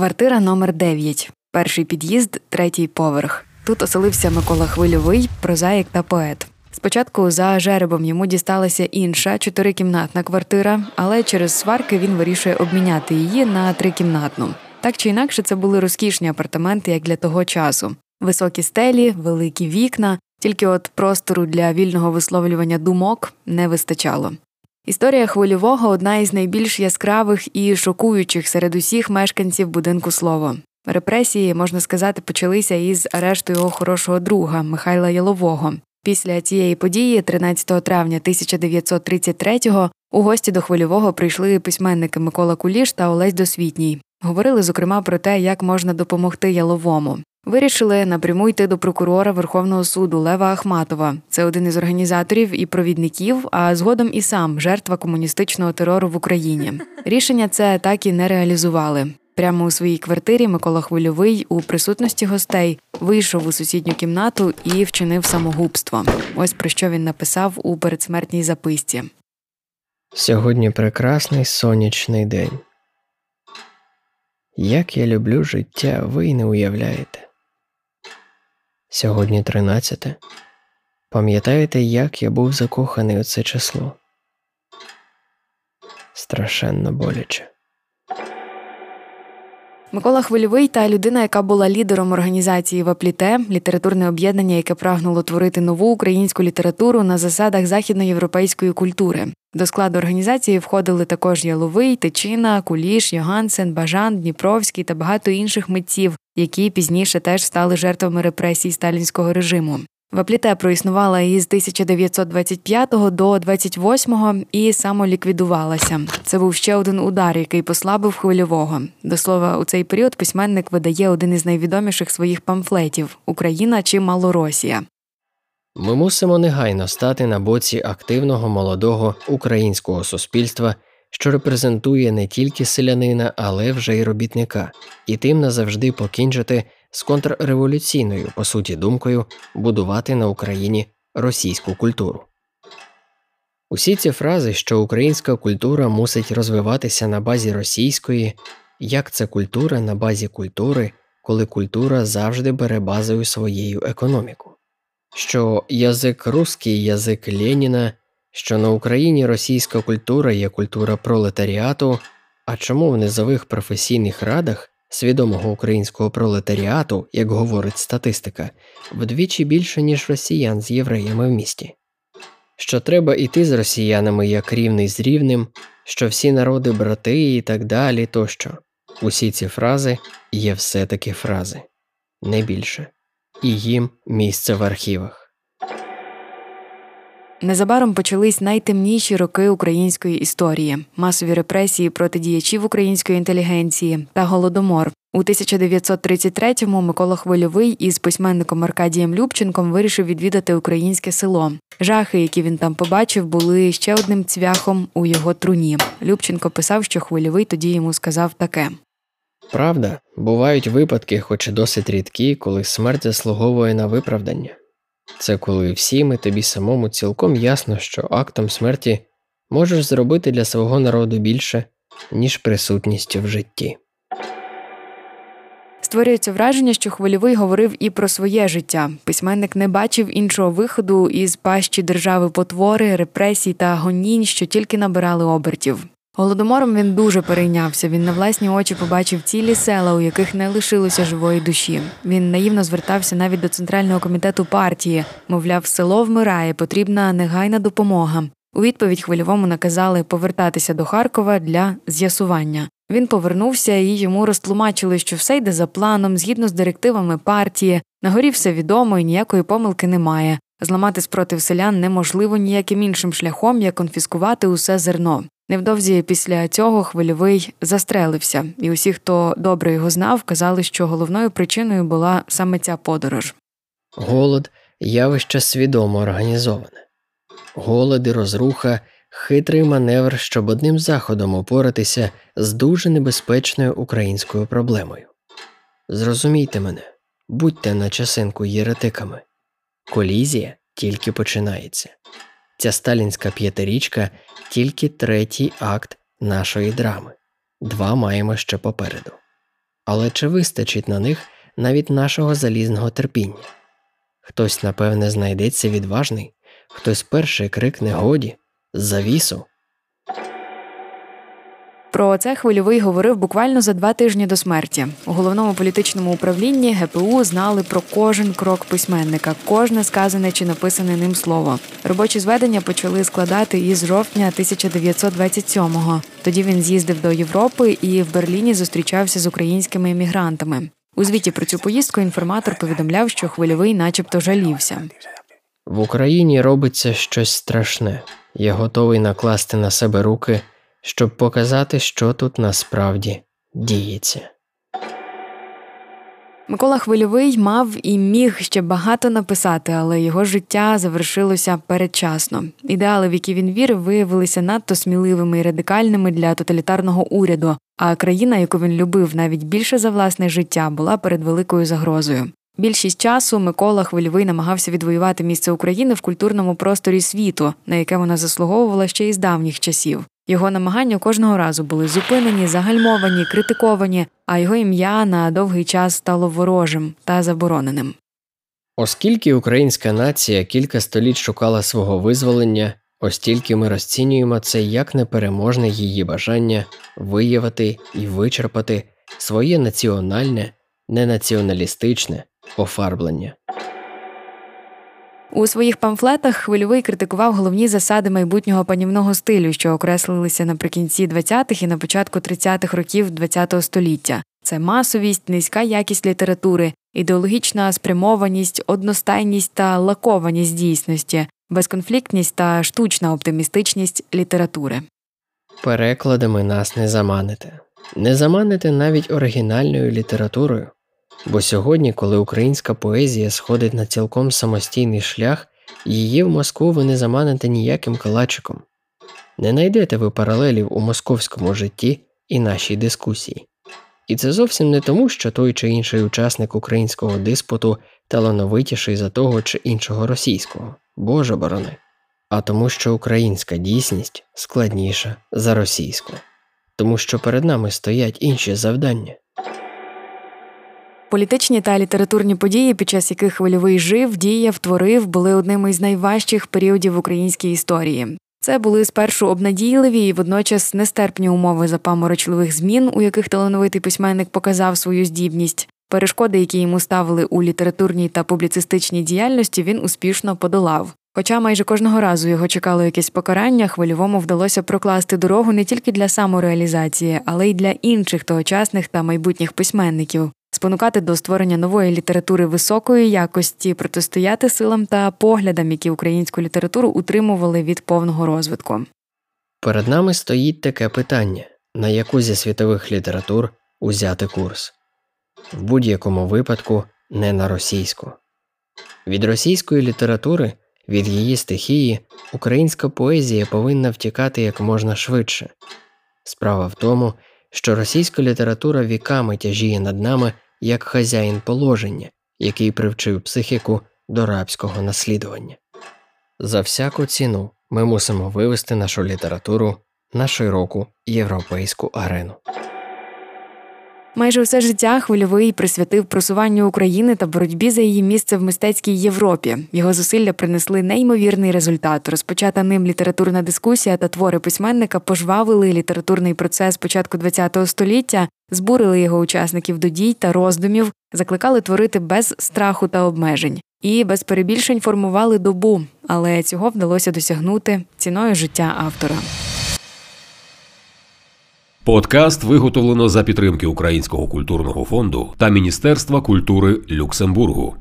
Квартира номер 9 перший під'їзд, третій поверх. Тут оселився Микола Хвильовий, прозаїк та поет. Спочатку за жеребом йому дісталася інша чотирикімнатна квартира, але через сварки він вирішує обміняти її на трикімнатну. Так чи інакше, це були розкішні апартаменти, як для того часу. Високі стелі, великі вікна, тільки от простору для вільного висловлювання думок не вистачало. Історія хвильового одна із найбільш яскравих і шокуючих серед усіх мешканців будинку слово. Репресії, можна сказати, почалися із арешту його хорошого друга Михайла Ялового. Після цієї події, 13 травня 1933-го, у гості до хвильового прийшли письменники Микола Куліш та Олесь Досвітній. Говорили зокрема про те, як можна допомогти Яловому. Вирішили напряму йти до прокурора Верховного суду Лева Ахматова. Це один із організаторів і провідників, а згодом і сам жертва комуністичного терору в Україні. Рішення це так і не реалізували. Прямо у своїй квартирі Микола Хвильовий у присутності гостей вийшов у сусідню кімнату і вчинив самогубство. Ось про що він написав у передсмертній записці. Сьогодні прекрасний сонячний день. Як я люблю життя, ви й не уявляєте. Сьогодні тринадцяте. Пам'ятаєте, як я був закоханий у це число? Страшенно боляче. Микола Хвильовий та людина, яка була лідером організації Вапліте, літературне об'єднання, яке прагнуло творити нову українську літературу на засадах західноєвропейської культури. До складу організації входили також Яловий, Тичина, Куліш, Йогансен, Бажан, Дніпровський та багато інших митців, які пізніше теж стали жертвами репресій сталінського режиму. Вапліте проіснувала із 1925 до 28 і самоліквідувалася. Це був ще один удар, який послабив хвильового. До слова, у цей період письменник видає один із найвідоміших своїх памфлетів Україна чи Малоросія. Ми мусимо негайно стати на боці активного молодого українського суспільства, що репрезентує не тільки селянина, але вже й робітника, і тим назавжди покінчити з контрреволюційною, по суті, думкою будувати на Україні російську культуру. Усі ці фрази, що українська культура мусить розвиватися на базі російської, як це культура на базі культури, коли культура завжди бере базою своєю економіку, що язик русський язик Леніна, що на Україні російська культура є культура пролетаріату, а чому в низових професійних радах свідомого українського пролетаріату, як говорить статистика, вдвічі більше, ніж росіян з євреями в місті, що треба йти з росіянами як рівний з рівним, що всі народи брати і так далі тощо. Усі ці фрази є все таки фрази, не більше, і їм місце в архівах. Незабаром почались найтемніші роки української історії, масові репресії проти діячів української інтелігенції та голодомор. У 1933-му Микола Хвильовий із письменником Аркадієм Любченком вирішив відвідати українське село. Жахи, які він там побачив, були ще одним цвяхом у його труні. Любченко писав, що хвильовий тоді йому сказав таке. Правда, бувають випадки, хоч і досить рідкі, коли смерть заслуговує на виправдання. Це коли всім і тобі самому цілком ясно, що актом смерті можеш зробити для свого народу більше, ніж присутністю в житті. Створюється враження, що хвильовий говорив і про своє життя. Письменник не бачив іншого виходу із пащі держави потвори, репресій та гонінь, що тільки набирали обертів. Голодомором він дуже перейнявся. Він на власні очі побачив цілі села, у яких не лишилося живої душі. Він наївно звертався навіть до центрального комітету партії. Мовляв, село вмирає, потрібна негайна допомога. У відповідь хвильовому наказали повертатися до Харкова для з'ясування. Він повернувся і йому розтлумачили, що все йде за планом, згідно з директивами партії. На горі все відомо і ніякої помилки немає. Зламати спротив селян неможливо ніяким іншим шляхом, як конфіскувати усе зерно. Невдовзі після цього хвильовий застрелився, і усі, хто добре його знав, казали, що головною причиною була саме ця подорож. Голод явище свідомо організоване. Голод і розруха хитрий маневр, щоб одним заходом упоратися з дуже небезпечною українською проблемою. Зрозумійте мене, будьте на часинку єретиками. Колізія тільки починається. Ця сталінська п'ятирічка тільки третій акт нашої драми. Два маємо ще попереду. Але чи вистачить на них навіть нашого залізного терпіння? Хтось, напевне, знайдеться відважний, хтось перший крикне годі, завісу. Про це хвильовий говорив буквально за два тижні до смерті. У головному політичному управлінні ГПУ знали про кожен крок письменника, кожне сказане чи написане ним слово. Робочі зведення почали складати із жовтня 1927-го. Тоді він з'їздив до Європи і в Берліні зустрічався з українськими емігрантами. У звіті про цю поїздку інформатор повідомляв, що хвильовий, начебто, жалівся. В Україні робиться щось страшне. Я готовий накласти на себе руки щоб показати, що тут насправді діється. Микола Хвильовий мав і міг ще багато написати, але його життя завершилося передчасно. Ідеали, в які він вірив, виявилися надто сміливими і радикальними для тоталітарного уряду. А країна, яку він любив навіть більше за власне життя, була перед великою загрозою. Більшість часу Микола Хвильовий намагався відвоювати місце України в культурному просторі світу, на яке вона заслуговувала ще із давніх часів. Його намагання кожного разу були зупинені, загальмовані, критиковані, а його ім'я на довгий час стало ворожим та забороненим. Оскільки українська нація кілька століть шукала свого визволення, остільки ми розцінюємо це як непереможне її бажання виявити і вичерпати своє національне, ненаціоналістичне офарблення. У своїх памфлетах хвильовий критикував головні засади майбутнього панівного стилю, що окреслилися наприкінці 20-х і на початку 30-х років ХХ століття. Це масовість, низька якість літератури, ідеологічна спрямованість, одностайність та лакованість дійсності, безконфліктність та штучна оптимістичність літератури. Перекладами нас не заманите, не заманите навіть оригінальною літературою. Бо сьогодні, коли українська поезія сходить на цілком самостійний шлях, її в Москву ви не заманите ніяким калачиком. Не знайдете ви паралелів у московському житті і нашій дискусії. І це зовсім не тому, що той чи інший учасник українського диспуту талановитіший за того чи іншого російського, Боже борони, а тому, що українська дійсність складніша за російську, тому що перед нами стоять інші завдання. Політичні та літературні події, під час яких хвильовий жив, діяв, творив, були одними із найважчих періодів в українській історії. Це були спершу обнадійливі і водночас нестерпні умови запаморочливих змін, у яких талановитий письменник показав свою здібність. Перешкоди, які йому ставили у літературній та публіцистичній діяльності, він успішно подолав. Хоча майже кожного разу його чекало якесь покарання, хвильовому вдалося прокласти дорогу не тільки для самореалізації, але й для інших тогочасних та майбутніх письменників спонукати до створення нової літератури високої якості, протистояти силам та поглядам, які українську літературу утримували від повного розвитку. Перед нами стоїть таке питання: на яку зі світових літератур узяти курс, в будь-якому випадку не на російську. Від російської літератури, від її стихії, українська поезія повинна втікати як можна швидше. Справа в тому, що російська література віками тяжіє над нами як хазяїн положення, який привчив психіку до рабського наслідування. За всяку ціну ми мусимо вивести нашу літературу на широку європейську арену. Майже все життя хвильовий присвятив просуванню України та боротьбі за її місце в мистецькій Європі. Його зусилля принесли неймовірний результат. Розпочата ним літературна дискусія та твори письменника пожвавили літературний процес початку ХХ століття, збурили його учасників до дій та роздумів, закликали творити без страху та обмежень і без перебільшень формували добу, але цього вдалося досягнути ціною життя автора. Подкаст виготовлено за підтримки Українського культурного фонду та Міністерства культури Люксембургу.